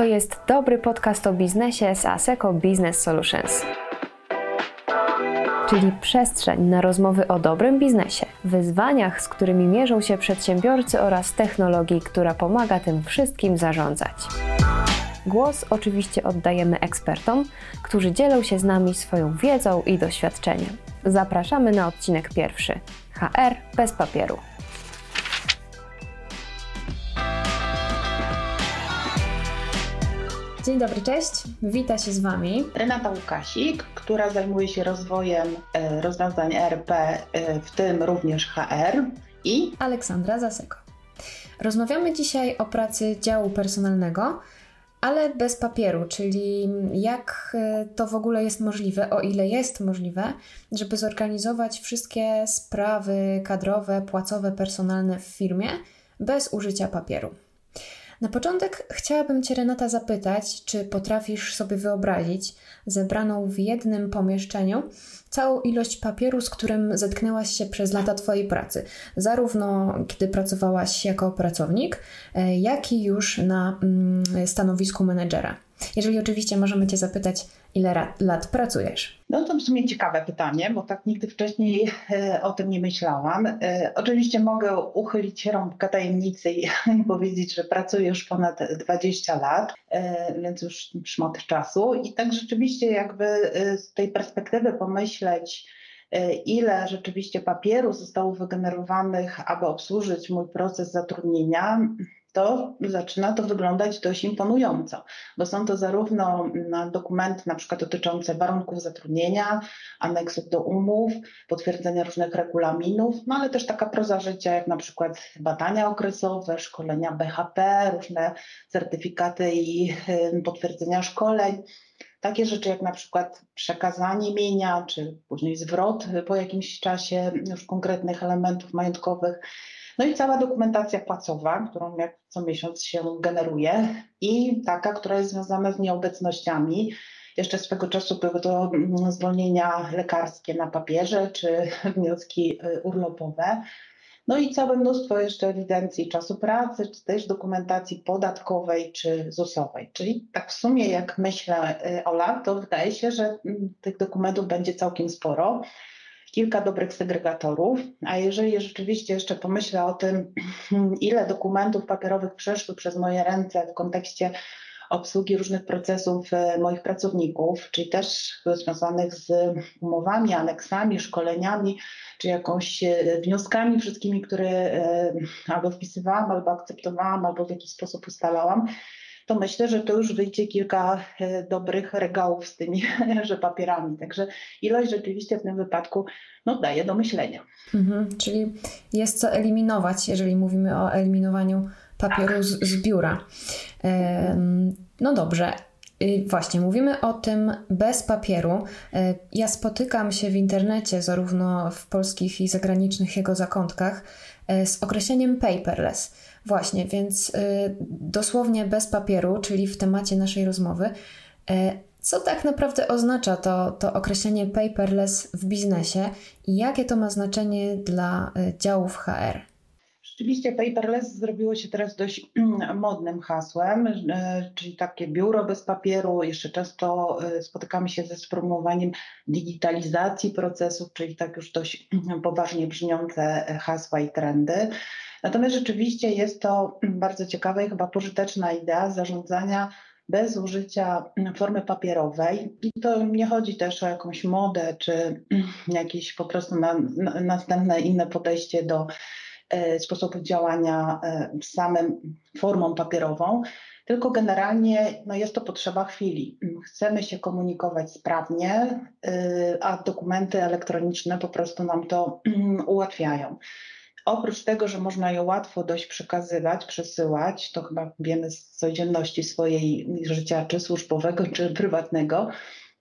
To jest dobry podcast o biznesie z ASECO Business Solutions. Czyli przestrzeń na rozmowy o dobrym biznesie, wyzwaniach, z którymi mierzą się przedsiębiorcy oraz technologii, która pomaga tym wszystkim zarządzać. Głos oczywiście oddajemy ekspertom, którzy dzielą się z nami swoją wiedzą i doświadczeniem. Zapraszamy na odcinek pierwszy. HR bez papieru. Dzień dobry, cześć. Wita się z Wami Renata Łukasik, która zajmuje się rozwojem e, rozwiązań ERP, e, w tym również HR i Aleksandra Zaseko. Rozmawiamy dzisiaj o pracy działu personalnego, ale bez papieru, czyli jak e, to w ogóle jest możliwe, o ile jest możliwe, żeby zorganizować wszystkie sprawy kadrowe, płacowe, personalne w firmie bez użycia papieru. Na początek chciałabym Cię, Renata, zapytać, czy potrafisz sobie wyobrazić zebraną w jednym pomieszczeniu całą ilość papieru, z którym zetknęłaś się przez lata Twojej pracy, zarówno kiedy pracowałaś jako pracownik, e, jak i już na mm, stanowisku menedżera. Jeżeli oczywiście możemy Cię zapytać, ile lat pracujesz? No to w sumie ciekawe pytanie, bo tak nigdy wcześniej e, o tym nie myślałam. E, oczywiście mogę uchylić rąbkę tajemnicy i powiedzieć, że pracuję już ponad 20 lat, e, więc już szmat czasu. I tak rzeczywiście jakby z tej perspektywy pomyśleć, ile rzeczywiście papieru zostało wygenerowanych, aby obsłużyć mój proces zatrudnienia, to zaczyna to wyglądać dość imponująco, bo są to zarówno dokumenty na przykład dotyczące warunków zatrudnienia, aneksów do umów, potwierdzenia różnych regulaminów, no ale też taka proza życia, jak na przykład badania okresowe, szkolenia BHP, różne certyfikaty i potwierdzenia szkoleń. Takie rzeczy jak na przykład przekazanie mienia, czy później zwrot po jakimś czasie już konkretnych elementów majątkowych no i cała dokumentacja płacowa, którą jak co miesiąc się generuje i taka, która jest związana z nieobecnościami. Jeszcze swego czasu były to mm, zwolnienia lekarskie na papierze czy wnioski y, urlopowe. No i całe mnóstwo jeszcze ewidencji czasu pracy, czy też dokumentacji podatkowej czy ZUS-owej. Czyli tak w sumie, jak myślę, y, Ola, to wydaje się, że mm, tych dokumentów będzie całkiem sporo kilka dobrych segregatorów, a jeżeli rzeczywiście jeszcze pomyślę o tym, ile dokumentów papierowych przeszły przez moje ręce w kontekście obsługi różnych procesów e, moich pracowników, czyli też związanych z umowami, aneksami, szkoleniami, czy jakąś e, wnioskami wszystkimi, które e, albo wpisywałam, albo akceptowałam, albo w jakiś sposób ustalałam, to myślę, że to już wyjdzie kilka e, dobrych regałów z tymi że papierami. Także ilość rzeczywiście w tym wypadku no, daje do myślenia. Mhm, czyli jest co eliminować, jeżeli mówimy o eliminowaniu papieru z, z, biura. no dobrze. Właśnie, mówimy o tym bez papieru. E, ja spotykam się w internecie, zarówno w polskich i zagranicznych jego zakątkach, e, z określeniem paperless. Właśnie, więc y, dosłownie bez papieru, czyli w temacie naszej rozmowy, y, co tak naprawdę oznacza to, to określenie paperless w biznesie i jakie to ma znaczenie dla y, działów HR? Rzeczywiście paperless zrobiło się teraz dość modnym hasłem, czyli takie biuro bez papieru. Jeszcze często spotykamy się ze sformułowaniem digitalizacji procesów, czyli tak już dość poważnie brzmiące hasła i trendy. Natomiast rzeczywiście jest to bardzo ciekawa i chyba pożyteczna idea zarządzania bez użycia formy papierowej. I to nie chodzi też o jakąś modę, czy jakieś po prostu na, na, następne inne podejście do e, sposobu działania e, samym formą papierową, tylko generalnie no jest to potrzeba chwili. Chcemy się komunikować sprawnie, e, a dokumenty elektroniczne po prostu nam to ułatwiają. Oprócz tego, że można je łatwo dość przekazywać, przesyłać, to chyba wiemy z codzienności swojej życia, czy służbowego, czy prywatnego,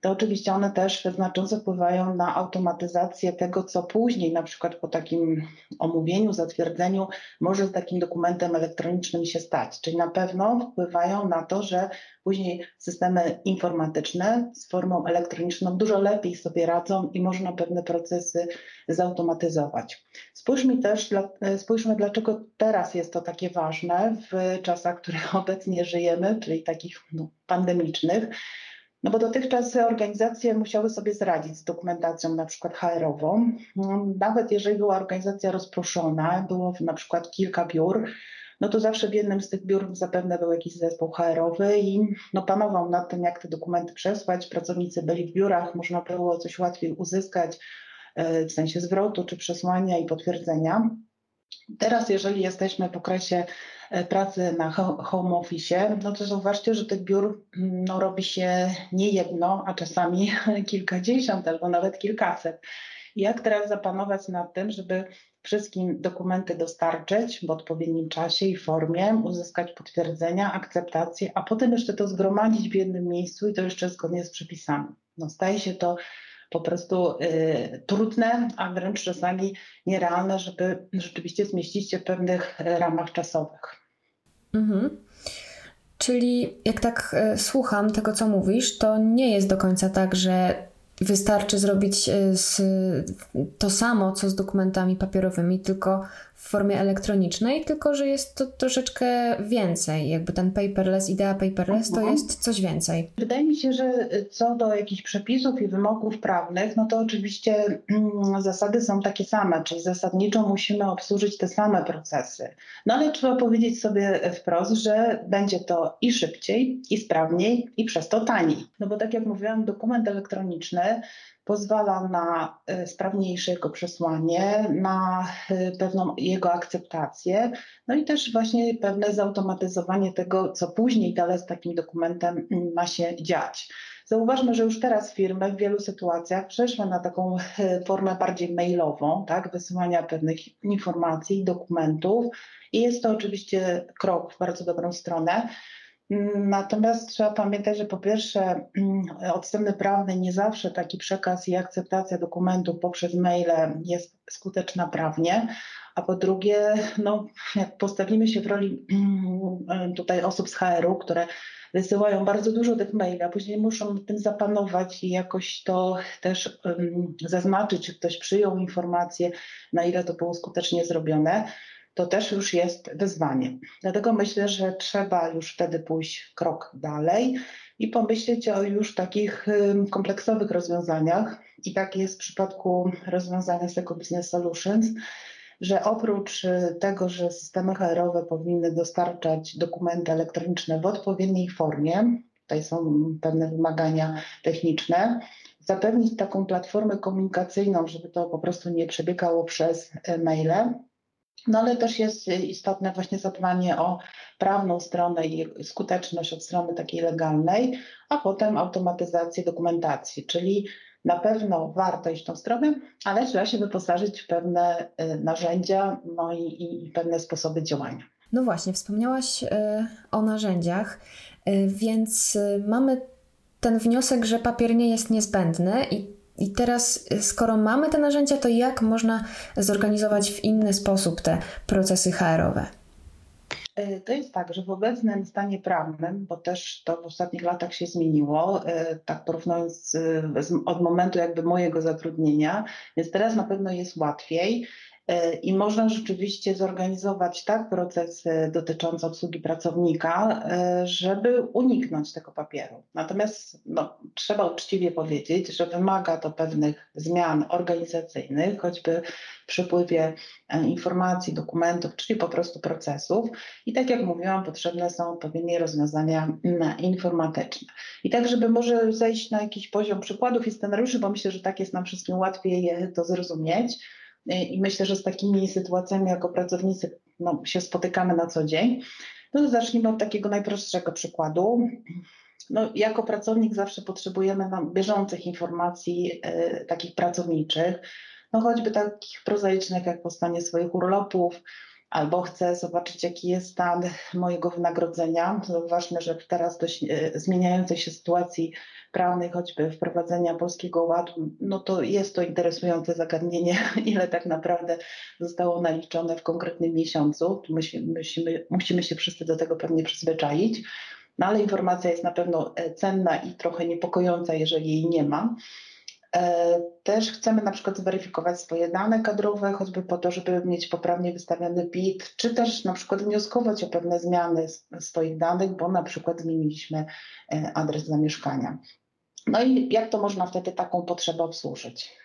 to oczywiście one też znacząco wpływają na automatyzację tego, co później, na przykład po takim omówieniu, zatwierdzeniu, może z takim dokumentem elektronicznym się stać. Czyli na pewno wpływają na to, że później systemy informatyczne z formą elektroniczną dużo lepiej sobie radzą i można pewne procesy zautomatyzować. Spójrzmy też, spójrzmy, dlaczego teraz jest to takie ważne w czasach, w których obecnie żyjemy, czyli takich no, pandemicznych no bo dotychczas organizacje musiały sobie zradzić z dokumentacją na przykład HR-ową. Nawet jeżeli była organizacja rozproszona, było na przykład kilka biur, no to zawsze w jednym z tych biur zapewne był jakiś zespół HR-owy i no panował nad tym, jak te dokumenty przesłać. Pracownicy byli w biurach, można było coś łatwiej uzyskać e, w sensie zwrotu czy przesłania i potwierdzenia. Teraz, jeżeli jesteśmy w okresie pracy na home office, no to zauważcie, że tych biur mm, no, robi się nie jedno, a czasami kilkadziesiąt albo nawet kilkaset. Jak teraz zapanować nad tym, żeby wszystkim dokumenty dostarczyć w odpowiednim czasie i formie, uzyskać potwierdzenia, akceptację, a potem jeszcze to zgromadzić w jednym miejscu i to jeszcze zgodnie z przepisami. No, staje się to po prostu y, trudne, a wręcz czasami nierealne, żeby rzeczywiście zmieścić się w pewnych ramach czasowych. Mhm. Czyli jak tak e, słucham tego, co mówisz, to nie jest do końca tak, że wystarczy zrobić e, to samo, co z dokumentami papierowymi, tylko w formie elektronicznej, tylko że jest to troszeczkę więcej. Jakby ten paperless, idea paperless to mhm. jest coś więcej. Wydaje mi się, że co do jakichś przepisów i wymogów prawnych, no to oczywiście mm, zasady są takie same, czyli zasadniczo musimy obsłużyć te same procesy. No ale trzeba powiedzieć sobie wprost, że będzie to i szybciej, i sprawniej, i przez to taniej. No bo tak jak mówiłam, dokument elektroniczny pozwala na e, sprawniejsze jego przesłanie, na e, pewną jego akceptację, no i też właśnie pewne zautomatyzowanie tego, co później dalej z takim dokumentem mm, ma się dziać. Zauważmy, że już teraz firmy w wielu sytuacjach przeszły na taką e, formę bardziej mailową, tak, wysyłania pewnych informacji, dokumentów i jest to oczywiście krok w bardzo dobrą stronę. Natomiast trzeba pamiętać, że po pierwsze mm, od strony prawnej nie zawsze taki przekaz i akceptacja dokumentów poprzez maile jest skuteczna prawnie, a po drugie, no, jak postawimy się w roli mm, tutaj osób z HR-u, które wysyłają bardzo dużo tych maili, a później muszą tym zapanować i jakoś to też um, zaznaczyć, czy ktoś przyjął informację, na ile to było skutecznie zrobione, to też już jest wyzwanie. Dlatego myślę, że trzeba już wtedy pójść krok dalej i pomyśleć o już takich kompleksowych rozwiązaniach. I tak jest w przypadku rozwiązania z tego Business Solutions, że oprócz y, tego, że systemy HR-owe powinny dostarczać dokumenty elektroniczne w odpowiedniej formie, tutaj są pewne wymagania techniczne, zapewnić taką platformę komunikacyjną, żeby to po prostu nie przebiegało przez e, maile, no ale też jest istotne właśnie zadbanie o prawną stronę i skuteczność od strony takiej legalnej, a potem automatyzację dokumentacji, czyli na pewno warto iść tą stronę, ale trzeba się wyposażyć w pewne y, narzędzia no i, i pewne sposoby działania. No właśnie, wspomniałaś y, o narzędziach, y, więc mamy ten wniosek, że papier nie jest niezbędny i i teraz, y, skoro mamy te narzędzia, to jak można zorganizować w inny sposób te procesy HR-owe? E, to jest tak, że w obecnym stanie prawnym, bo też to w ostatnich latach się zmieniło, e, tak porównując od momentu jakby mojego zatrudnienia, więc teraz na pewno jest łatwiej. E, I można rzeczywiście zorganizować tak procesy dotyczące obsługi pracownika, e, żeby uniknąć tego papieru. Natomiast no, trzeba uczciwie powiedzieć, że wymaga to pewnych zmian organizacyjnych, choćby w przepływie e, informacji, dokumentów, czyli po prostu procesów. I tak jak mówiłam, potrzebne są odpowiednie rozwiązania informatyczne. I tak, żeby może zejść na jakiś poziom przykładów i scenariuszy, bo myślę, że tak jest nam wszystkim łatwiej to zrozumieć i myślę, że z takimi sytuacjami jako pracownicy no, się spotykamy na co dzień. No zacznijmy od takiego najprostszego przykładu. No, jako pracownik zawsze potrzebujemy nam bieżących informacji y, takich pracowniczych, no choćby takich prozaicznych jak powstanie swoich urlopów, albo chcę zobaczyć, jaki jest stan mojego wynagrodzenia. Zauważmy, że teraz dość e, zmieniającej się sytuacji prawnej, choćby wprowadzenia polskiego ładu, no to jest to interesujące zagadnienie, ile tak naprawdę zostało naliczone w konkretnym miesiącu. Musimy, musimy, musimy się wszyscy do tego pewnie przyzwyczaić. No ale informacja jest na pewno e, cenna i trochę niepokojąca, jeżeli jej nie ma. E, też chcemy na przykład zweryfikować swoje dane kadrowe, choćby po to, żeby mieć poprawnie wystawiony PIT, czy też na przykład wnioskować o pewne zmiany swoich danych, bo na przykład zmieniliśmy e, adres zamieszkania. No i jak to można wtedy taką potrzebę obsłużyć?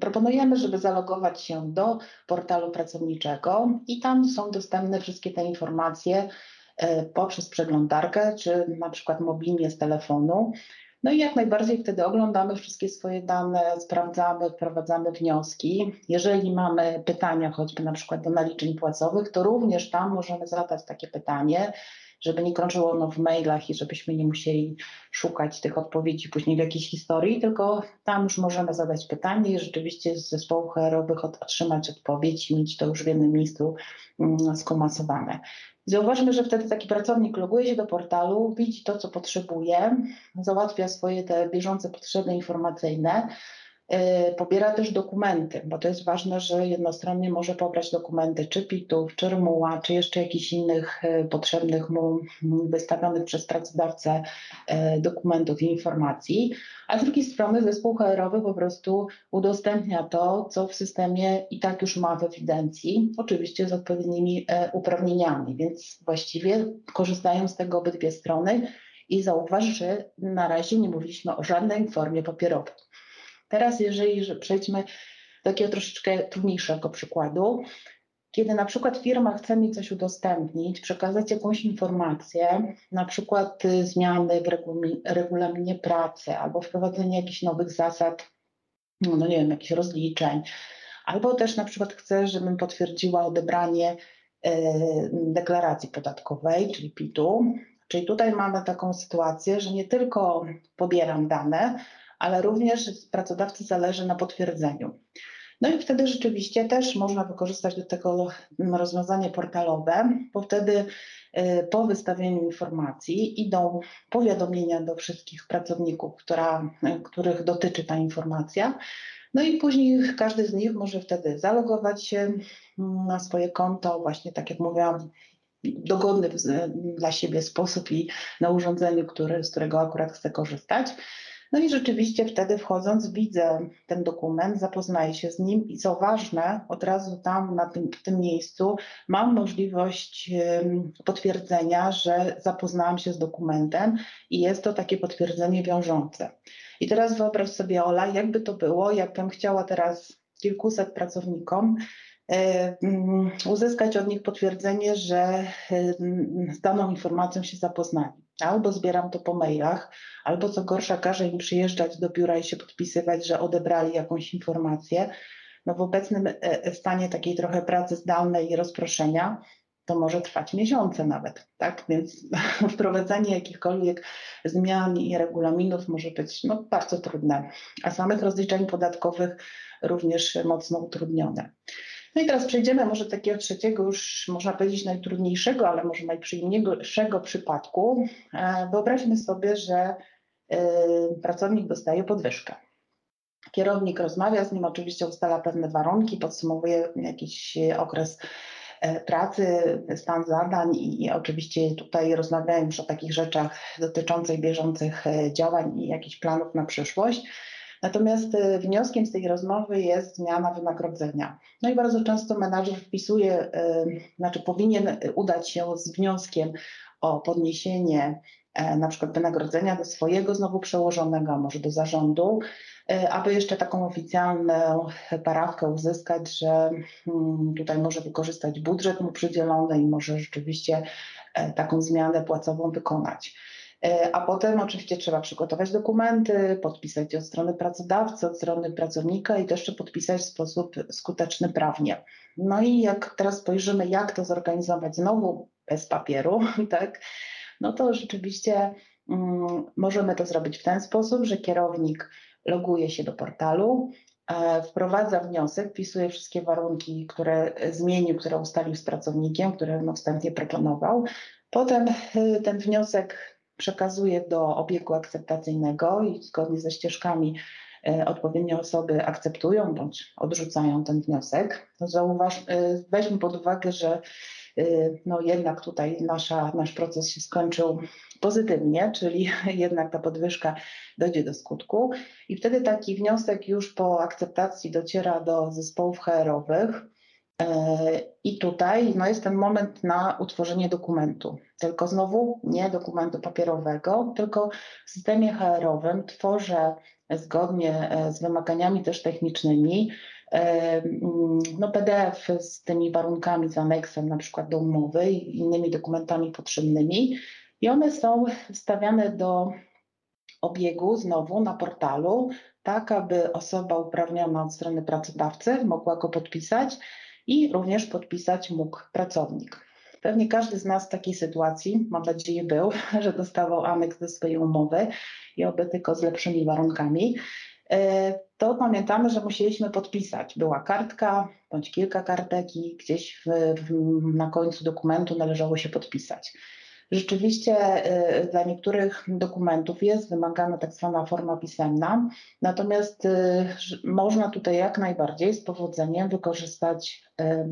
Proponujemy, żeby zalogować się do portalu pracowniczego i tam są dostępne wszystkie te informacje e, poprzez przeglądarkę, czy na przykład mobilnie z telefonu. No i jak najbardziej wtedy oglądamy wszystkie swoje dane, sprawdzamy, wprowadzamy wnioski. Jeżeli mamy pytania, choćby na przykład do naliczeń płacowych, to również tam możemy zadać takie pytanie, żeby nie krążyło ono w mailach i żebyśmy nie musieli szukać tych odpowiedzi później w jakiejś historii, tylko tam już możemy zadać pytanie i rzeczywiście z zespołów HR-owych otrzymać odpowiedź i mieć to już w jednym miejscu mm, skomasowane. Zauważmy, że wtedy taki pracownik loguje się do portalu, widzi to, co potrzebuje, załatwia swoje te bieżące potrzeby informacyjne, pobiera też dokumenty, bo to jest ważne, że jednostronnie może pobrać dokumenty czy PIT-ów, czy RMUA, czy jeszcze jakichś innych e, potrzebnych mu wystawionych przez pracodawcę e, dokumentów i informacji, a z drugiej strony zespół HR-owy po prostu udostępnia to, co w systemie i tak już ma w ewidencji, oczywiście z odpowiednimi uprawnieniami, więc właściwie korzystają z tego obydwie strony i zauważ, że na razie nie mówiliśmy o żadnej formie papierowej. Teraz, jeżeli przejdźmy do takiego troszeczkę trudniejszego przykładu, kiedy na przykład firma chce mi coś udostępnić, przekazać jakąś informację, na przykład y, zmiany w regulaminie pracy albo wprowadzenie jakichś nowych zasad, no, no nie wiem, jakichś rozliczeń, albo też na przykład chce, żebym potwierdziła odebranie y, deklaracji podatkowej, czyli PIT-u. Czyli tutaj mamy taką sytuację, że nie tylko pobieram dane, ale również pracodawcy zależy na potwierdzeniu. No i wtedy rzeczywiście też można wykorzystać do tego rozwiązanie portalowe, bo wtedy y, po wystawieniu informacji idą powiadomienia do wszystkich pracowników, która, których dotyczy ta informacja. No i później każdy z nich może wtedy zalogować się mm, na swoje konto, właśnie tak jak mówiłam, dogodny dla siebie sposób i na urządzeniu, który, z którego akurat chce korzystać. No i rzeczywiście wtedy wchodząc widzę ten dokument, zapoznaję się z nim i co ważne, od razu tam na tym, w tym miejscu mam możliwość potwierdzenia, że zapoznałam się z dokumentem i jest to takie potwierdzenie wiążące. I teraz wyobraź sobie, Ola, jakby to było, jakbym chciała teraz kilkuset pracownikom uzyskać od nich potwierdzenie, że z daną informacją się zapoznali. Albo zbieram to po mailach, albo co gorsza, każę im przyjeżdżać do biura i się podpisywać, że odebrali jakąś informację. No w obecnym e, e, stanie takiej trochę pracy zdalnej i rozproszenia, to może trwać miesiące nawet, tak? Więc wprowadzenie jakichkolwiek zmian i regulaminów może być no, bardzo trudne, a samych rozliczeń podatkowych również mocno utrudnione. No i teraz przejdziemy może do takiego trzeciego, już można powiedzieć najtrudniejszego, ale może najprzyjemniejszego przypadku. E, wyobraźmy sobie, że e, pracownik dostaje podwyżkę. Kierownik rozmawia z nim, oczywiście ustala pewne warunki, podsumowuje jakiś okres e, pracy, stan zadań i, i oczywiście tutaj rozmawiają już o takich rzeczach dotyczących bieżących działań i jakichś planów na przyszłość. Natomiast e, wnioskiem z tej rozmowy jest zmiana wynagrodzenia. No i bardzo często menadżer wpisuje, e, znaczy powinien udać się z wnioskiem o podniesienie e, na przykład wynagrodzenia do swojego znowu przełożonego, może do zarządu, aby jeszcze taką oficjalną parawkę uzyskać, że hmm, tutaj może wykorzystać budżet mu przydzielony i może rzeczywiście taką zmianę płacową wykonać. E, a potem oczywiście trzeba przygotować dokumenty, podpisać od strony pracodawcy, od strony pracownika i to jeszcze podpisać w sposób skuteczny prawnie. No i jak teraz spojrzymy, jak to zorganizować znowu bez papieru, tak, no to rzeczywiście mm, możemy to zrobić w ten sposób, że kierownik loguje się do portalu, e, wprowadza wniosek, wpisuje wszystkie warunki, które zmienił, które ustalił z pracownikiem, które no wstępnie proponował. Potem ten wniosek przekazuje do obiegu akceptacyjnego i zgodnie ze ścieżkami odpowiednie osoby akceptują bądź odrzucają ten wniosek. Zauważ, weźmy pod uwagę, że Y, no jednak tutaj nasza, nasz proces się skończył pozytywnie, czyli jednak ta podwyżka dojdzie do skutku i wtedy taki wniosek już po akceptacji dociera do zespołów HR-owych. Y, I tutaj no, jest ten moment na utworzenie dokumentu. Tylko znowu nie dokumentu papierowego, tylko w systemie HR-owym tworzę zgodnie e, z wymaganiami też technicznymi no PDF z tymi warunkami, z aneksem na przykład do umowy i innymi dokumentami potrzebnymi i one są wstawiane do obiegu znowu na portalu, tak aby osoba uprawniona od strony pracodawcy mogła go podpisać i również podpisać mógł pracownik. Pewnie każdy z nas w takiej sytuacji, mam nadzieję, był, że dostawał aneks do swojej umowy i oby tylko z lepszymi warunkami. E, to pamiętamy, że musieliśmy podpisać. Była kartka bądź kilka kartek i gdzieś w, w, na końcu dokumentu należało się podpisać. Rzeczywiście e, dla niektórych dokumentów jest wymagana tak zwana forma pisemna, natomiast e, można tutaj jak najbardziej z powodzeniem wykorzystać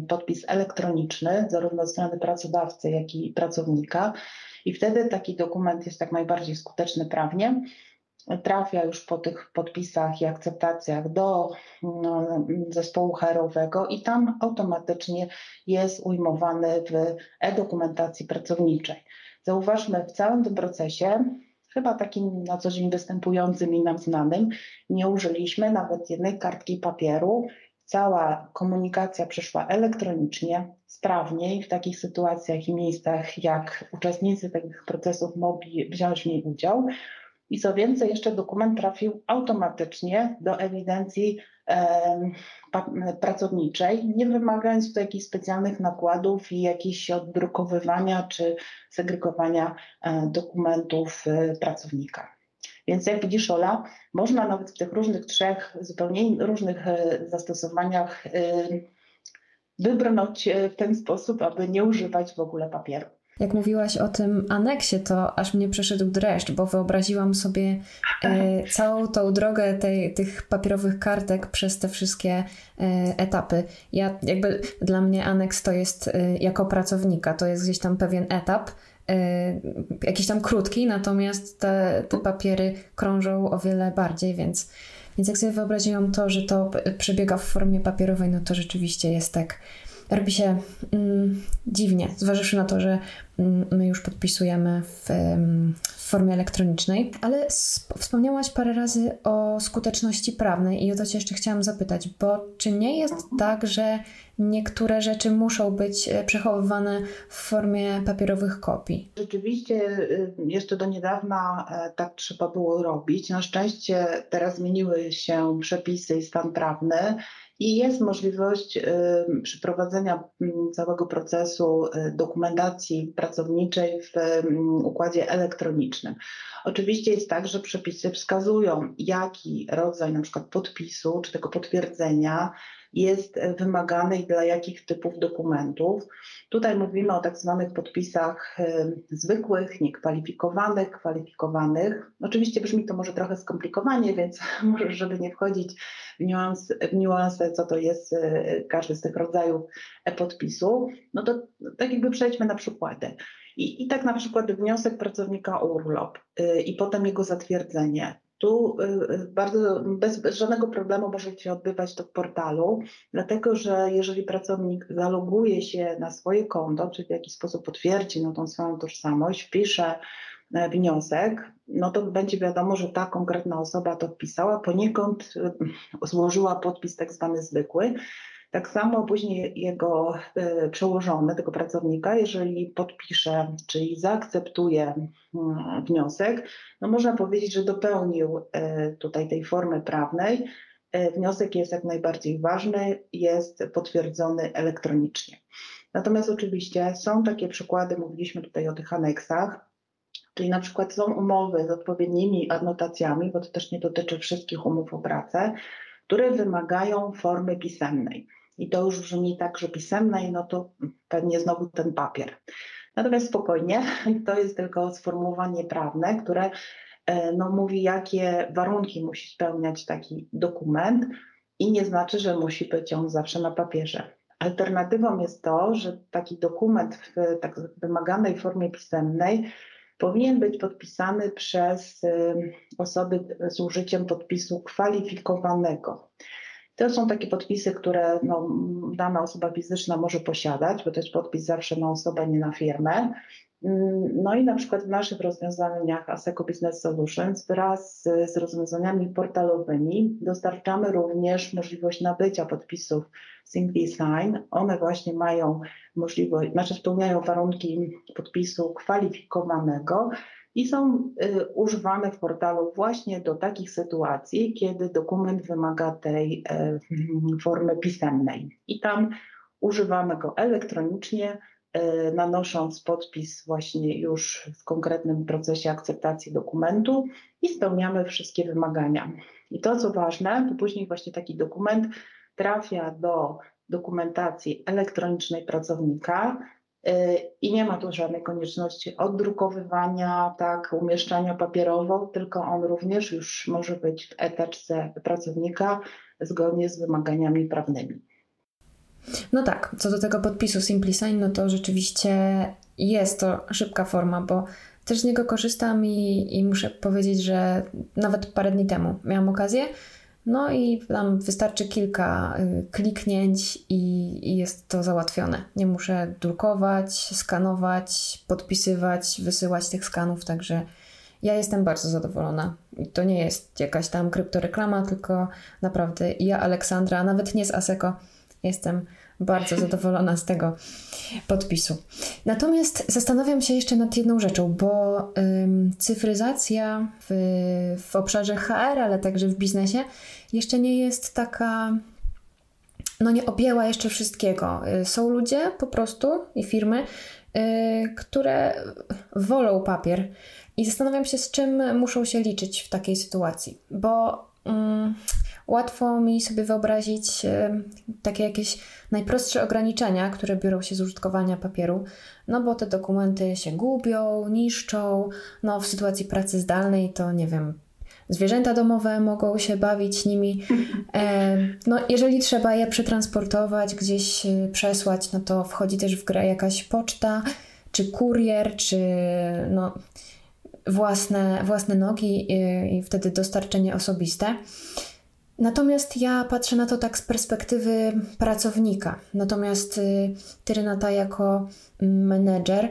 podpis elektroniczny, zarówno ze strony pracodawcy, jak i pracownika. I wtedy taki dokument jest jak najbardziej skuteczny prawnie trafia już po tych podpisach i akceptacjach do no, zespołu HR-owego i tam automatycznie jest ujmowany w e-dokumentacji pracowniczej. Zauważmy, w całym tym procesie, chyba takim na co dzień występującym i nam znanym, nie użyliśmy nawet jednej kartki papieru. Cała komunikacja przeszła elektronicznie, sprawniej w takich sytuacjach i miejscach, jak uczestnicy tych procesów mogli wziąć w niej udział. I co więcej, jeszcze dokument trafił automatycznie do ewidencji pracowniczej, nie wymagając tutaj jakichś specjalnych nakładów i jakichś oddrukowywania czy segregowania e, dokumentów e, pracownika. Więc jak widzisz, Ola, można nawet w tych różnych trzech, zupełnie różnych e, zastosowaniach wybrnąć w ten sposób, aby nie używać w ogóle papieru. Jak mówiłaś o tym aneksie, to aż mnie przeszedł dreszcz, bo wyobraziłam sobie e, całą tą drogę tej, tych papierowych kartek przez te wszystkie e, etapy. Ja jakby dla mnie aneks to jest e, jako pracownika, to jest gdzieś tam pewien etap, e, jakiś tam krótki, natomiast te, te papiery krążą o wiele bardziej, więc, więc jak sobie wyobraziłam to, że to przebiega w formie papierowej, no to rzeczywiście jest tak robi się mm, dziwnie, zważywszy na to, że mm, my już podpisujemy w, w formie elektronicznej. Ale wspomniałaś parę razy o skuteczności prawnej i o to Cię jeszcze chciałam zapytać, bo czy nie jest tak, że niektóre rzeczy muszą być e, przechowywane w formie papierowych kopii? Rzeczywiście y, jeszcze do niedawna e, tak trzeba było robić. Na szczęście teraz zmieniły się przepisy i stan prawny i jest możliwość przeprowadzenia mm, całego procesu y, dokumentacji pracowniczej w układzie elektronicznym. Oczywiście jest tak, że przepisy wskazują, jaki rodzaj na przykład podpisu czy tego potwierdzenia jest wymagany i dla jakich typów dokumentów. Tutaj mówimy o tak zwanych podpisach y, zwykłych, niekwalifikowanych, kwalifikowanych. Oczywiście brzmi to może trochę skomplikowanie, więc może, żeby nie wchodzić w, niuans, w niuanse, co to jest y, każdy z tych rodzajów e-podpisu, no to tak jakby przejdźmy na przykłady. I, I tak na przykład wniosek pracownika o urlop i potem jego zatwierdzenie. Tu yy, bardzo bez, bez, żadnego problemu może się odbywać to w portalu, dlatego że jeżeli pracownik zaloguje się na swoje konto, czy w jakiś sposób potwierdzi no, tą swoją tożsamość, wpisze e, wniosek, no to będzie wiadomo, że ta konkretna osoba to wpisała, poniekąd e, złożyła podpis tak zwany zwykły. Tak samo później jego e, przełożony, tego pracownika, jeżeli podpisze, czyli zaakceptuje mm, wniosek, no można powiedzieć, że dopełnił e, tutaj tej formy prawnej. E, wniosek jest jak najbardziej ważny, jest potwierdzony elektronicznie. Natomiast oczywiście są takie przykłady, mówiliśmy tutaj o tych aneksach, czyli na przykład są umowy z odpowiednimi adnotacjami, bo to też nie dotyczy wszystkich umów o pracę, które wymagają formy pisemnej. I to już brzmi tak, że pisemnej, no to pewnie znowu ten papier. Natomiast spokojnie, to jest tylko sformułowanie prawne, które e, no, mówi, jakie warunki musi spełniać taki dokument i nie znaczy, że musi być on zawsze na papierze. Alternatywą jest to, że taki dokument w tak wymaganej formie pisemnej powinien być podpisany przez y, osoby z użyciem podpisu kwalifikowanego. To są takie podpisy, które no, dana osoba fizyczna może posiadać, bo to jest podpis zawsze na osobę, nie na firmę. Mm, no i na przykład w naszych rozwiązaniach ASECO Business Solutions wraz z, rozwiązaniami portalowymi dostarczamy również możliwość nabycia podpisów Simply Sign. One właśnie mają możliwość, znaczy spełniają warunki podpisu kwalifikowanego i są y, używane w portalu właśnie do takich sytuacji, kiedy dokument wymaga tej y, formy pisemnej. I tam używamy go elektronicznie E, nanosząc podpis właśnie już w konkretnym procesie akceptacji dokumentu i spełniamy wszystkie wymagania. I to, co ważne, to później właśnie taki dokument trafia do dokumentacji elektronicznej pracownika i nie ma tu żadnej konieczności oddrukowywania, tak, umieszczania papierowo, tylko on również już może być w eteczce pracownika zgodnie z wymaganiami prawnymi. No tak, co do tego podpisu SimpliSign, no to rzeczywiście jest to szybka forma, bo też z niego korzystam i, i muszę powiedzieć, że nawet parę dni temu miałam okazję. No i tam wystarczy kilka y, kliknięć i, jest to załatwione. Nie muszę drukować, skanować, podpisywać, wysyłać tych skanów, także ja jestem bardzo zadowolona. I to nie jest jakaś tam kryptoreklama, tylko naprawdę ja, Aleksandra, nawet nie z Aseko, Jestem bardzo zadowolona z tego podpisu. Natomiast zastanawiam się jeszcze nad jedną rzeczą, bo ym, cyfryzacja w, w obszarze HR, ale także w biznesie jeszcze nie jest taka no nie objęła jeszcze wszystkiego. Y, są ludzie po prostu i firmy, yy, które wolą papier i zastanawiam się, z czym muszą się liczyć w takiej sytuacji, bo Mm, łatwo mi sobie wyobrazić takie jakieś najprostsze ograniczenia, które biorą się z użytkowania papieru, no bo te dokumenty się gubią, niszczą. No, w sytuacji pracy zdalnej to nie wiem, zwierzęta domowe mogą się bawić nimi. No, jeżeli trzeba je przetransportować, gdzieś y, przesłać, no to wchodzi też w grę jakaś poczta, czy kurier, czy no własne, własne nogi i, i wtedy dostarczenie osobiste. Natomiast ja patrzę na to tak z perspektywy pracownika. Natomiast y, ty, Renata, jako menedżer,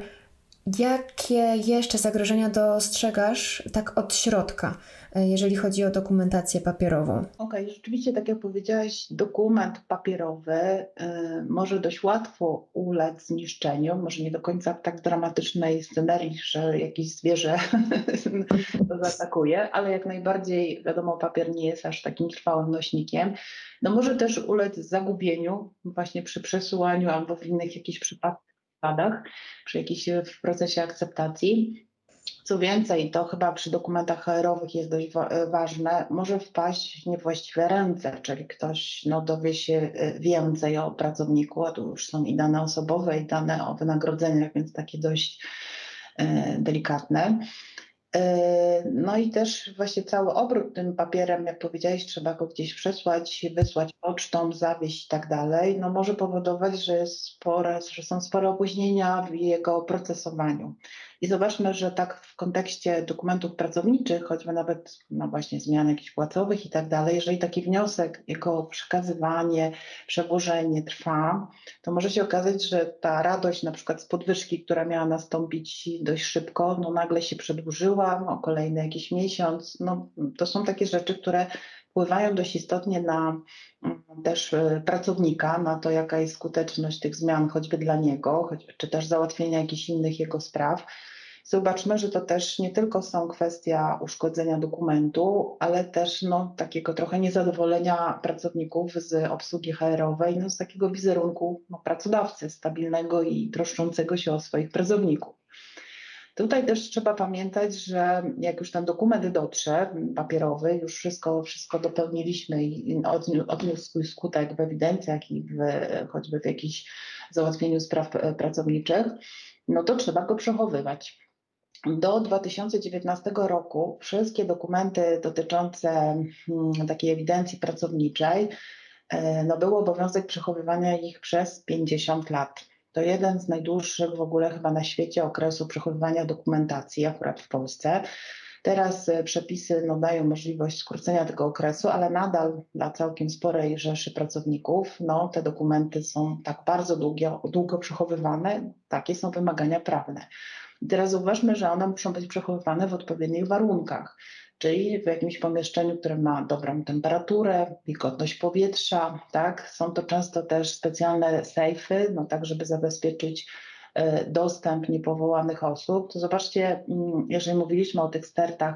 jakie jeszcze zagrożenia dostrzegasz tak od środka? E, jeżeli chodzi o dokumentację papierową. Okej, okay, rzeczywiście, tak jak powiedziałaś, dokument papierowy y, może dość łatwo ulec zniszczeniu, może nie do końca tak dramatycznej scenerii, że jakieś zwierzę to zaatakuje, ale jak najbardziej, wiadomo, papier nie jest aż takim trwałym nośnikiem. No może też ulec zagubieniu właśnie przy przesyłaniu albo w innych jakichś przypadkach, przy jakimś w procesie akceptacji. Co więcej, to chyba przy dokumentach HR-owych jest dość wa ważne, może wpaść w niewłaściwe ręce, czyli ktoś no, dowie się e, więcej o pracowniku, a tu już są i dane osobowe, i dane o wynagrodzeniach, więc takie dość e, delikatne. E, no i też właśnie cały obrót tym papierem, jak powiedziałeś, trzeba go gdzieś przesłać, wysłać pocztą, zawieźć i tak dalej, no może powodować, że, jest spore, że są spore opóźnienia w jego procesowaniu. I zobaczmy, że tak w kontekście dokumentów pracowniczych, choćby nawet no właśnie zmian jakichś płacowych i tak dalej, jeżeli taki wniosek, jego przekazywanie, przełożenie trwa, to może się okazać, że ta radość na przykład z podwyżki, która miała nastąpić dość szybko, no nagle się przedłużyła o kolejny jakiś miesiąc. No, to są takie rzeczy, które wpływają dość istotnie na mm, też e, pracownika, na to, jaka jest skuteczność tych zmian, choćby dla niego, czy też załatwienia jakichś innych jego spraw. Zobaczmy, że to też nie tylko są kwestia uszkodzenia dokumentu, ale też no, takiego trochę niezadowolenia pracowników z obsługi HR-owej, no, z takiego wizerunku no, pracodawcy stabilnego i troszczącego się o swoich pracowników. Tutaj też trzeba pamiętać, że jak już ten dokument dotrze, papierowy, już wszystko, wszystko dopełniliśmy i odniósł swój skutek w ewidencjach i w, choćby w jakimś załatwieniu spraw pracowniczych, no to trzeba go przechowywać. Do 2019 roku wszystkie dokumenty dotyczące hmm, takiej ewidencji pracowniczej, e, no był obowiązek przechowywania ich przez 50 lat. To jeden z najdłuższych w ogóle chyba na świecie okresu przechowywania dokumentacji, akurat w Polsce. Teraz e, przepisy no, dają możliwość skrócenia tego okresu, ale nadal dla całkiem sporej rzeszy pracowników no, te dokumenty są tak bardzo długo, długo przechowywane. Takie są wymagania prawne. I teraz zauważmy, że one muszą być przechowywane w odpowiednich warunkach, czyli w jakimś pomieszczeniu, które ma dobrą temperaturę, wilgotność powietrza, tak? Są to często też specjalne sejfy, no tak, żeby zabezpieczyć e, dostęp niepowołanych osób. To zobaczcie, mm, jeżeli mówiliśmy o tych stertach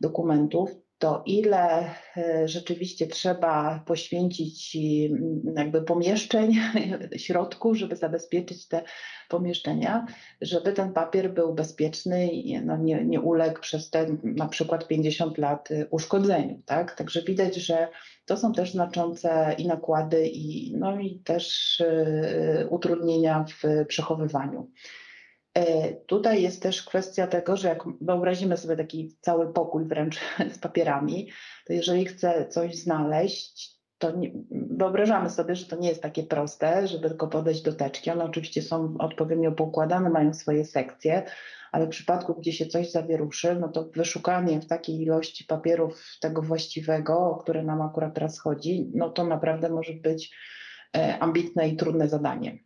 dokumentów, to ile e, rzeczywiście trzeba poświęcić mm, jakby pomieszczeń, środków, żeby zabezpieczyć te pomieszczenia, żeby ten papier był bezpieczny i no nie, nie uległ przez te na przykład 50 lat y, uszkodzeniu. Tak? Także widać, że to są też znaczące i nakłady, i, no i też y, utrudnienia w przechowywaniu. E, tutaj jest też kwestia tego, że jak wyobrazimy sobie taki cały pokój wręcz z papierami, to jeżeli chcę coś znaleźć, to nie, wyobrażamy sobie, że to nie jest takie proste, żeby tylko podejść do teczki. One oczywiście są odpowiednio poukładane, mają swoje sekcje, ale w przypadku, gdzie się coś zawieruszy, no to wyszukanie w takiej ilości papierów tego właściwego, o które nam akurat teraz chodzi, no to naprawdę może być e, ambitne i trudne zadanie.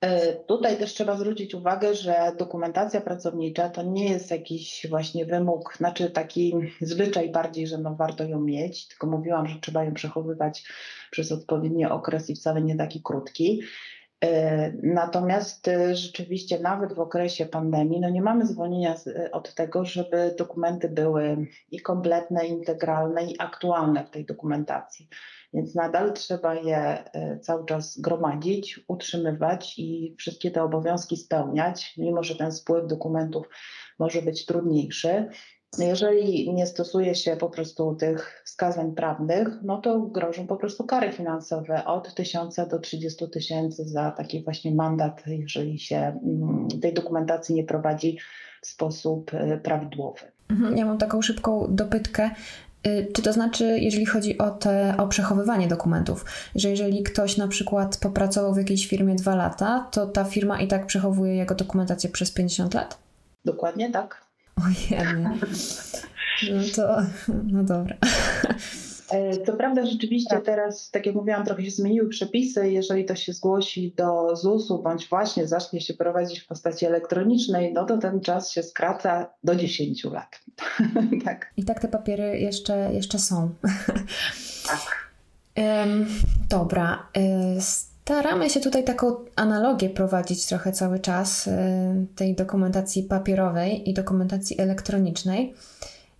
E, tutaj też trzeba zwrócić uwagę, że dokumentacja pracownicza to nie jest jakiś właśnie wymóg, znaczy taki zwyczaj bardziej, że no warto ją mieć, tylko mówiłam, że trzeba ją przechowywać przez odpowiedni okres i wcale nie taki krótki. E, natomiast e, rzeczywiście nawet w okresie pandemii no nie mamy zwolnienia od tego, żeby dokumenty były i kompletne, i integralne, i aktualne w tej dokumentacji. Więc nadal trzeba je e, cały czas gromadzić, utrzymywać i wszystkie te obowiązki spełniać, mimo że ten spływ dokumentów może być trudniejszy. Jeżeli nie stosuje się po prostu tych wskazań prawnych, no to grożą po prostu kary finansowe od 1000 do 30 tysięcy za taki właśnie mandat, jeżeli się mm, tej dokumentacji nie prowadzi w sposób e, prawidłowy. Mhm, ja mam taką szybką dopytkę. Y, czy to znaczy, jeżeli chodzi o, te, o przechowywanie dokumentów, że jeżeli ktoś na przykład popracował w jakiejś firmie dwa lata, to ta firma i tak przechowuje jego dokumentację przez 50 lat? Dokładnie tak. Ojej. No to, no dobra. E, to prawda, rzeczywiście tak. teraz, tak jak mówiłam, trochę się zmieniły przepisy. Jeżeli to się zgłosi do ZUS-u, bądź właśnie zacznie się prowadzić w postaci elektronicznej, no to ten czas się skraca do 10 lat. tak. I tak te papiery jeszcze, jeszcze są. tak. dobra. E, staramy się tutaj taką analogię prowadzić trochę cały czas e, tej dokumentacji papierowej i dokumentacji elektronicznej.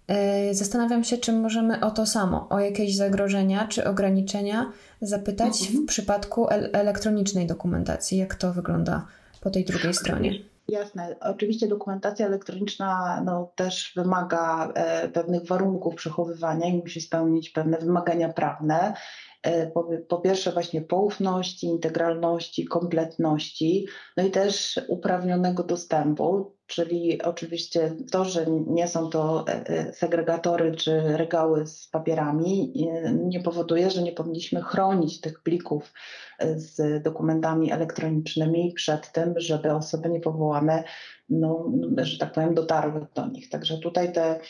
E, zastanawiam się, czy możemy o to samo, o jakieś zagrożenia czy ograniczenia zapytać mhm. w przypadku elektronicznej dokumentacji, jak to wygląda po tej drugiej stronie. Jasne. Oczywiście dokumentacja elektroniczna no, też wymaga e, pewnych warunków przechowywania i musi spełnić pewne wymagania prawne. E, po, po, pierwsze właśnie poufności, integralności, kompletności, no i też uprawnionego dostępu, czyli oczywiście to, że nie są to e, e, segregatory czy regały z papierami, nie powoduje, że nie powinniśmy chronić tych plików z dokumentami elektronicznymi przed tym, żeby osoby niepowołane, no, że tak powiem, dotarły do nich. Także tutaj te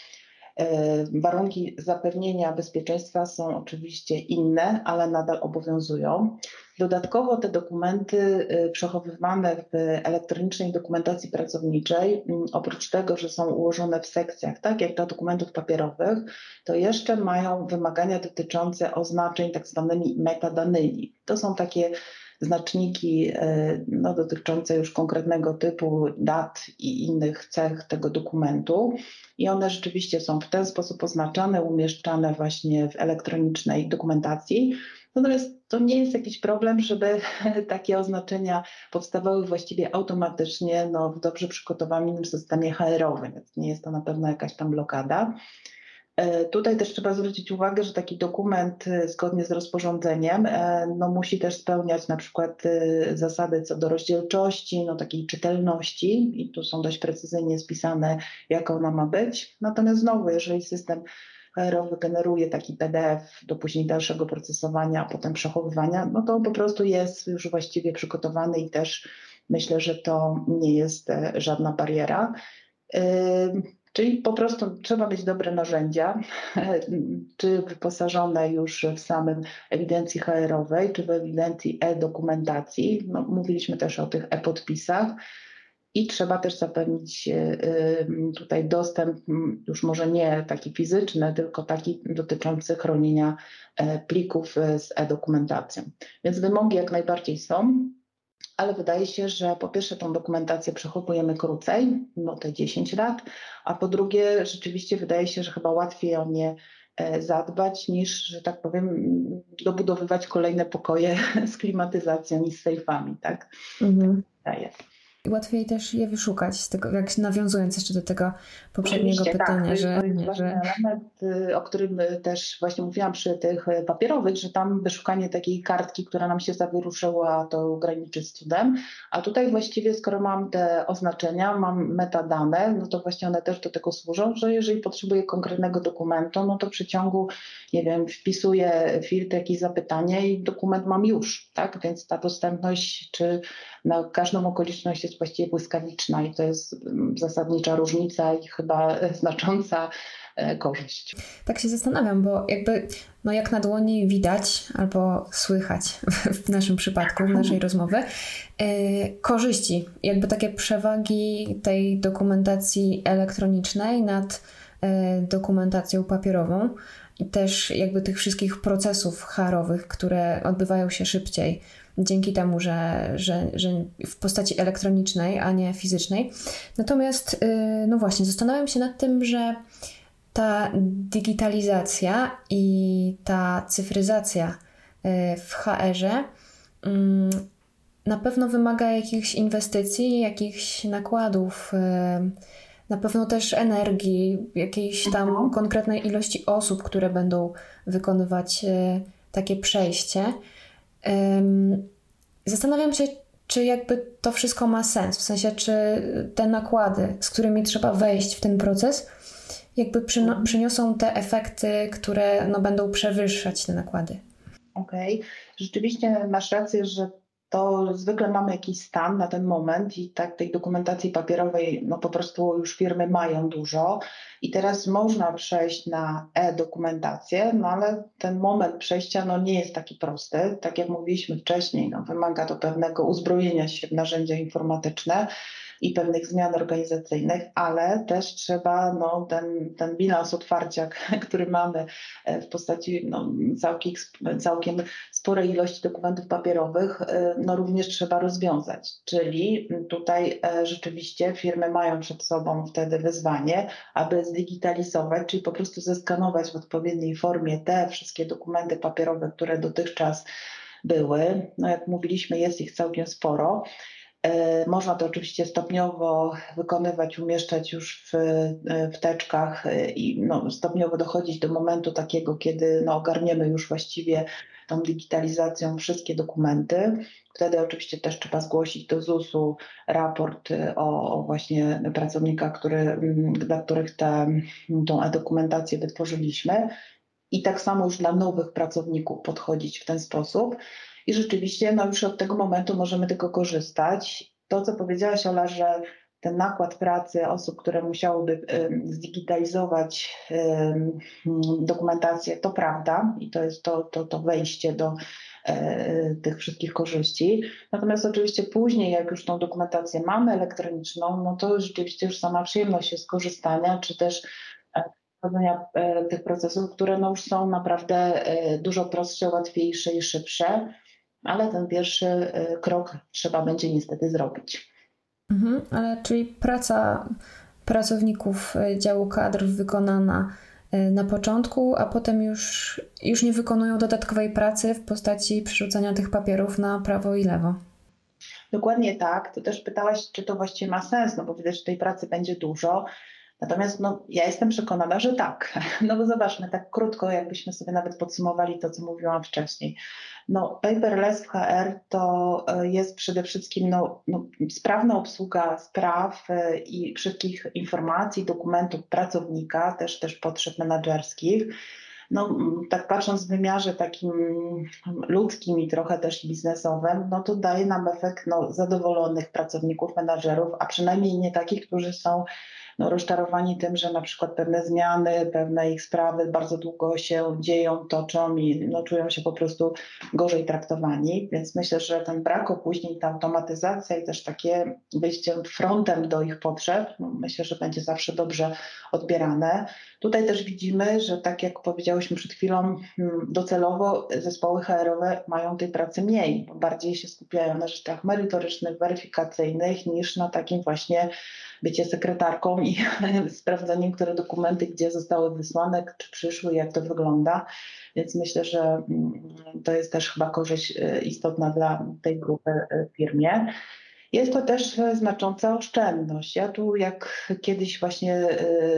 warunki zapewnienia bezpieczeństwa są oczywiście inne, ale nadal obowiązują. Dodatkowo te dokumenty e, przechowywane w elektronicznej dokumentacji pracowniczej, oprócz tego, że są ułożone w sekcjach, tak jak dla dokumentów papierowych, to jeszcze mają wymagania dotyczące oznaczeń tak zwanymi metadanymi. To są takie znaczniki e, no, dotyczące już konkretnego typu dat i innych cech tego dokumentu. I one rzeczywiście są w ten sposób oznaczane, umieszczane właśnie w elektronicznej dokumentacji. Natomiast to nie jest jakiś problem, żeby takie oznaczenia powstawały właściwie automatycznie no, w dobrze przygotowanym systemie HR-owym, więc nie jest to na pewno jakaś tam blokada. E, tutaj też trzeba zwrócić uwagę, że taki dokument e, zgodnie z rozporządzeniem e, no, musi też spełniać na przykład zasady co do rozdzielczości, no, takiej czytelności i tu są dość precyzyjnie spisane, jaka ona ma być. Natomiast znowu, jeżeli system HR generuje taki PDF do później dalszego procesowania, a potem przechowywania, no to po prostu jest już właściwie przygotowany i też myślę, że to nie jest żadna bariera. Czyli po prostu trzeba mieć dobre narzędzia, czy wyposażone już w samym ewidencji HR-owej, czy w ewidencji e-dokumentacji. No, mówiliśmy też o tych e-podpisach. I trzeba też zapewnić e, e, tutaj dostęp, już może nie taki fizyczny, tylko taki dotyczący chronienia e, plików z e-dokumentacją. Więc wymogi jak najbardziej są ale wydaje się, że po pierwsze tą dokumentację przechowujemy krócej, no te 10 lat, a po drugie rzeczywiście wydaje się, że chyba łatwiej o nie e, zadbać niż, że tak powiem, dobudowywać kolejne pokoje z klimatyzacją i z sejfami, tak? Mhm. Wydaje łatwiej też je wyszukać, z tego, jak nawiązując jeszcze do tego poprzedniego Oczywiście, tak. pytania. Tak, że, to jest ważny że... element, y, o którym też właśnie mówiłam przy tych y, papierowych, że tam wyszukanie takiej kartki, która nam się zawyruszyła, to graniczy z cudem, a tutaj właściwie skoro mam te oznaczenia, mam metadane, no to właśnie one też do tego służą, że jeżeli potrzebuję konkretnego dokumentu, no to w przeciągu, nie wiem, wpisuję filtr, jakieś zapytanie i dokument mam już, tak, więc ta dostępność czy na każdą okoliczność jest właściwie błyskawiczna i to jest mm, zasadnicza różnica i chyba znacząca e, korzyść. Tak się zastanawiam, bo jakby no jak na dłoni widać albo słychać w naszym przypadku, w naszej rozmowy, yy, korzyści, jakby takie przewagi tej dokumentacji elektronicznej nad dokumentacją papierową i też jakby tych wszystkich procesów harowych, które odbywają się szybciej dzięki temu, że, że, że w postaci elektronicznej, a nie fizycznej. Natomiast, y, no właśnie, zastanawiam się nad tym, że ta digitalizacja i ta cyfryzacja y, w HR-ze mm, na pewno wymaga jakichś inwestycji, jakichś nakładów, y, na pewno też energii, jakiejś tam mhm. konkretnej ilości osób, które będą wykonywać takie przejście. Zastanawiam się, czy jakby to wszystko ma sens, w sensie, czy te nakłady, z którymi trzeba wejść w ten proces, jakby przyno- przyniosą te efekty, które no, będą przewyższać te nakłady. Okej, okay. rzeczywiście masz rację, że to zwykle mamy jakiś stan na ten moment i tak tej dokumentacji papierowej no po prostu już firmy mają dużo i teraz można przejść na e-dokumentację, no ale ten moment przejścia no nie jest taki prosty. Tak jak mówiliśmy wcześniej, no wymaga to pewnego uzbrojenia się w narzędzia informatyczne i pewnych zmian organizacyjnych, ale też trzeba no, ten, ten bilans otwarcia, który mamy e, w postaci no, całkiem, całkiem sporej ilości dokumentów papierowych, e, no, również trzeba rozwiązać. Czyli tutaj e, rzeczywiście firmy mają przed sobą wtedy wyzwanie, aby zdigitalizować, czyli po prostu zeskanować w odpowiedniej formie te wszystkie dokumenty papierowe, które dotychczas były. No jak mówiliśmy, jest ich całkiem sporo E, można to oczywiście stopniowo wykonywać, umieszczać już w, e, w teczkach e, i no, stopniowo dochodzić do momentu takiego, kiedy no, ogarniemy już właściwie tą digitalizacją wszystkie dokumenty. Wtedy oczywiście też trzeba zgłosić do ZUS-u raport o, o właśnie pracownikach, który, dla których tę e-dokumentację wytworzyliśmy. I tak samo już dla nowych pracowników podchodzić w ten sposób. I rzeczywiście no już od tego momentu możemy tylko korzystać. To, co powiedziałaś, Ola, że ten nakład pracy osób, które musiałyby zdigitalizować dokumentację, to prawda i to jest to, to, to wejście do tych wszystkich korzyści. Natomiast oczywiście później, jak już tą dokumentację mamy elektroniczną, no to rzeczywiście już sama przyjemność jest korzystania, czy też e, prowadzenia e, tych procesów, które no już są naprawdę dużo prostsze, łatwiejsze i szybsze ale ten pierwszy krok trzeba będzie niestety zrobić. Mhm, ale czyli praca pracowników działu kadr wykonana e, na początku, a potem już, już nie wykonują dodatkowej pracy w postaci przerzucania tych papierów na prawo i lewo. Dokładnie tak. Ty też pytałaś, czy to właściwie ma sens, no bo widać, że tej pracy będzie dużo. Natomiast no, ja jestem przekonana, że tak. No bo zobaczmy, tak krótko, jakbyśmy sobie nawet podsumowali to, co mówiłam wcześniej. No, paperless w HR to e, jest przede wszystkim no, no, sprawna obsługa spraw e, i wszystkich informacji, dokumentów pracownika, też, też potrzeb menedżerskich. No, tak patrząc w wymiarze takim ludzkim i trochę też biznesowym, no to daje nam efekt no, zadowolonych pracowników, menadżerów, a przynajmniej nie takich, którzy są no, rozczarowani tym, że na przykład pewne zmiany, pewne ich sprawy bardzo długo się dzieją, toczą i no, czują się po prostu gorzej traktowani. Więc myślę, że ten brak opóźnień, ta automatyzacja i też takie wyjście frontem do ich potrzeb, no, myślę, że będzie zawsze dobrze odbierane. Tutaj też widzimy, że tak jak powiedziałyśmy przed chwilą, hmm, docelowo zespoły HR-owe mają tej pracy mniej, bardziej się skupiają na rzeczach merytorycznych, weryfikacyjnych niż na takim właśnie bycie sekretarką i sprawdzaniem, które dokumenty gdzie zostały wysłane, czy przyszły, jak to wygląda. Więc myślę, że mm, to jest też chyba korzyść y, istotna dla tej grupy w firmie. Jest to też znacząca oszczędność. Ja tu, jak kiedyś właśnie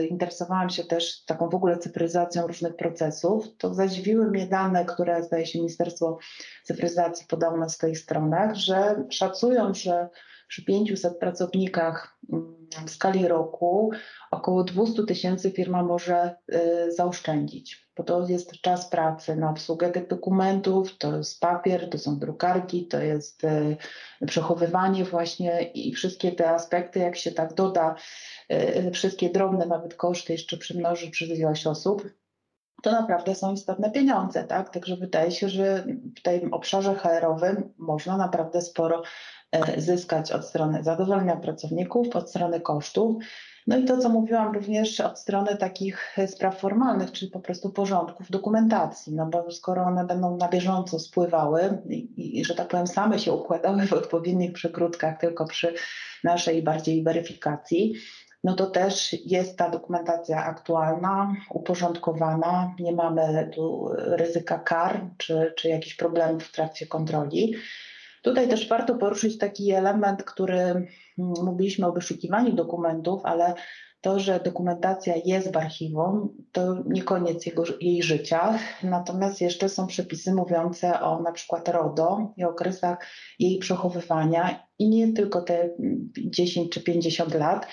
interesowałam się też taką w ogóle cyfryzacją różnych procesów, to zadziwiły mnie dane, które zdaje się Ministerstwo Cyfryzacji podało na swoich stronach, że szacują, że przy 500 pracownikach mm, w skali roku około 200 tysięcy firma może y, zaoszczędzić, bo to jest czas pracy na obsługę tych dokumentów, to jest papier, to są drukarki, to jest y, przechowywanie właśnie i wszystkie te aspekty, jak się tak doda, y, wszystkie drobne nawet koszty jeszcze przymnoży przez ilość osób, to naprawdę są istotne pieniądze, tak? Także wydaje się, że w tym obszarze HR-owym można naprawdę sporo zyskać od strony zadowolenia pracowników, od strony kosztów. No i to, co mówiłam również od strony takich spraw formalnych, czyli po prostu porządków dokumentacji, no bo skoro one będą na bieżąco spływały i, i że tak powiem same się układały w odpowiednich przekrótkach tylko przy naszej bardziej weryfikacji, no to też jest ta dokumentacja aktualna, uporządkowana, nie mamy tu ryzyka kar czy, czy jakichś problemów w trakcie kontroli. Tutaj też warto poruszyć taki element, który mm, mówiliśmy o wyszukiwaniu dokumentów, ale to, że dokumentacja jest w archiwum, to nie koniec jego, jej życia, natomiast jeszcze są przepisy mówiące o na przykład RODO i okresach jej przechowywania i nie tylko te 10 czy 50 lat,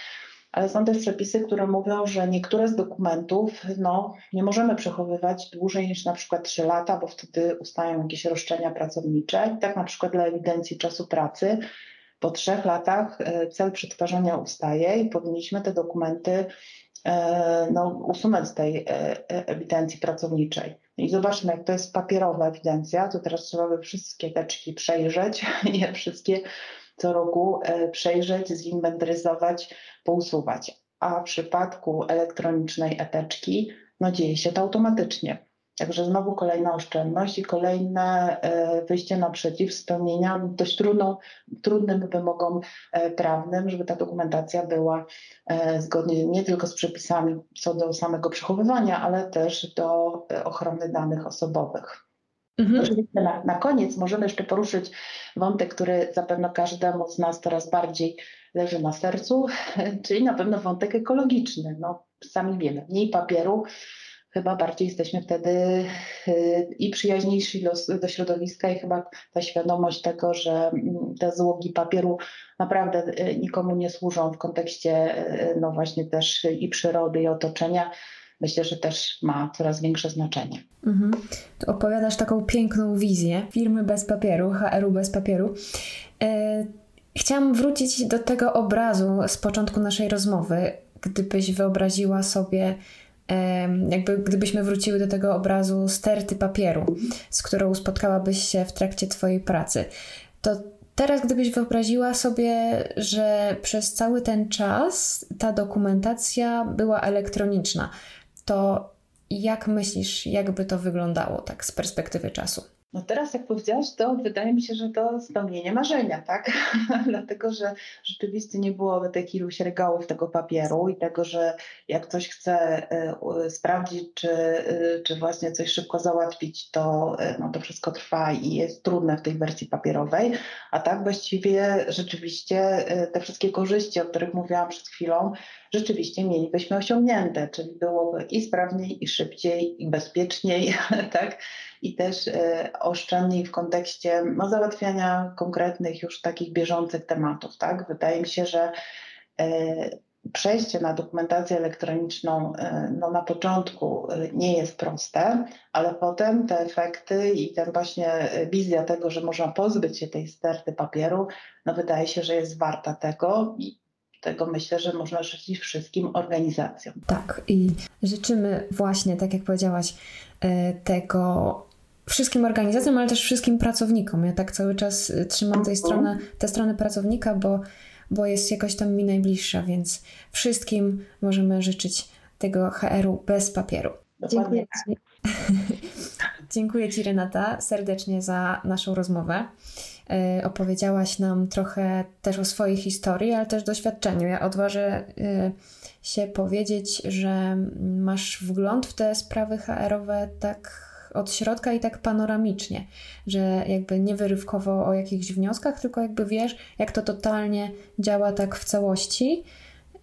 ale są też przepisy, które mówią, że niektóre z dokumentów no, nie możemy przechowywać dłużej niż na przykład 3 lata, bo wtedy ustają jakieś roszczenia pracownicze. I tak na przykład dla ewidencji czasu pracy po trzech latach e, cel przetwarzania ustaje i powinniśmy te dokumenty e, no, usunąć z tej e, ewidencji pracowniczej. I zobaczmy, jak to jest papierowa ewidencja, to teraz trzeba by wszystkie teczki przejrzeć, je wszystkie co roku przejrzeć, zinwentaryzować, pousuwać. A w przypadku elektronicznej eteczki, no dzieje się to automatycznie. Także znowu kolejna oszczędność i kolejne e, wyjście naprzeciw spełnienia dość trudną, trudnym wymogom e, prawnym, żeby ta dokumentacja była e, zgodnie nie tylko z przepisami co do samego przechowywania, ale też do ochrony danych osobowych. Mhm. Oczywiście na, na koniec możemy jeszcze poruszyć wątek, który zapewne każdemu z nas coraz bardziej leży na sercu, czyli na pewno wątek ekologiczny. No, sami wiemy, mniej papieru, chyba bardziej jesteśmy wtedy y, i przyjaźniejsi do, do, środowiska i chyba ta świadomość tego, że mm, te złogi papieru naprawdę y, nikomu nie służą w kontekście y, no właśnie też i przyrody i otoczenia, myślę, że też ma coraz większe znaczenie. Mhm. Tu opowiadasz taką piękną wizję firmy bez papieru, HR-u bez papieru. E, chciałam wrócić do tego obrazu z początku naszej rozmowy, gdybyś wyobraziła sobie, e, jakby gdybyśmy wróciły do tego obrazu sterty papieru, z którą spotkałabyś się w trakcie Twojej pracy. To Teraz, gdybyś wyobraziła sobie, że przez cały ten czas ta dokumentacja była elektroniczna, to jak myślisz, jakby to wyglądało tak z perspektywy czasu? No teraz, jak powiedziałaś, to wydaje mi się, że to spełnienie marzenia, tak? Dlatego, że rzeczywiście nie byłoby tych iluś regałów tego papieru i tego, że jak coś chcę y, sprawdzić, czy, y, czy właśnie coś szybko załatwić, to, y, no, to wszystko trwa i jest trudne w tej wersji papierowej. A tak właściwie rzeczywiście te wszystkie korzyści, o których mówiłam przed chwilą, rzeczywiście mielibyśmy osiągnięte, czyli byłoby i sprawniej, i szybciej, i bezpieczniej, tak? I też e, oszczędniej w kontekście no, załatwiania konkretnych już takich bieżących tematów, tak? Wydaje mi się, że e, przejście na dokumentację elektroniczną e, no, na początku nie jest proste, ale potem te efekty i ten właśnie wizja tego, że można pozbyć się tej sterty papieru, no wydaje się, że jest warta tego tego myślę, że można życzyć wszystkim organizacjom. Tak, i życzymy właśnie, tak jak powiedziałaś, tego wszystkim organizacjom, ale też wszystkim pracownikom. Ja tak cały czas e, trzymam tej mhm. strony, tę stronę pracownika, bo, bo jest jakoś tam mi najbliższa, więc wszystkim możemy życzyć tego HR-u bez papieru. Dziękuję Ci. Dziękuję Ci, Renata, serdecznie za naszą rozmowę. Y, opowiedziałaś nam trochę też o swojej historii, ale też doświadczeniu. Ja odważę y, się powiedzieć, że masz wgląd w te sprawy HR-owe tak od środka i tak panoramicznie, że jakby nie wyrywkowo o jakichś wnioskach, tylko jakby wiesz, jak to totalnie działa tak w całości.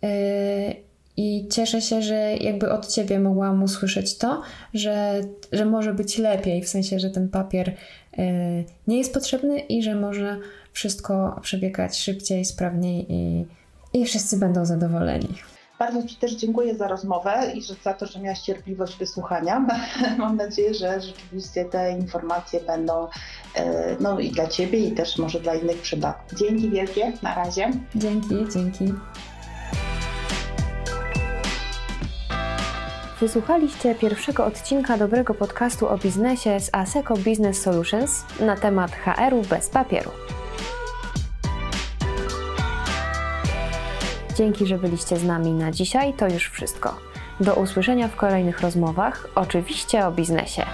Y, I cieszę się, że jakby od ciebie mogłam usłyszeć to, że, że może być lepiej, w sensie, że ten papier Y, nie jest potrzebny i że może wszystko przebiegać szybciej, sprawniej i, i wszyscy będą zadowoleni. Bardzo Ci też dziękuję za rozmowę i za to, że miałaś cierpliwość wysłuchania. Mam nadzieję, że rzeczywiście te informacje będą y, no, i dla Ciebie, i też może dla innych przydatne. Dzięki wielkie, na razie. Dzięki, dzięki. Wysłuchaliście pierwszego odcinka dobrego podcastu o biznesie z ASECO Business Solutions na temat HR-u bez papieru. Dzięki, że byliście z nami na dzisiaj. To już wszystko. Do usłyszenia w kolejnych rozmowach, oczywiście o biznesie.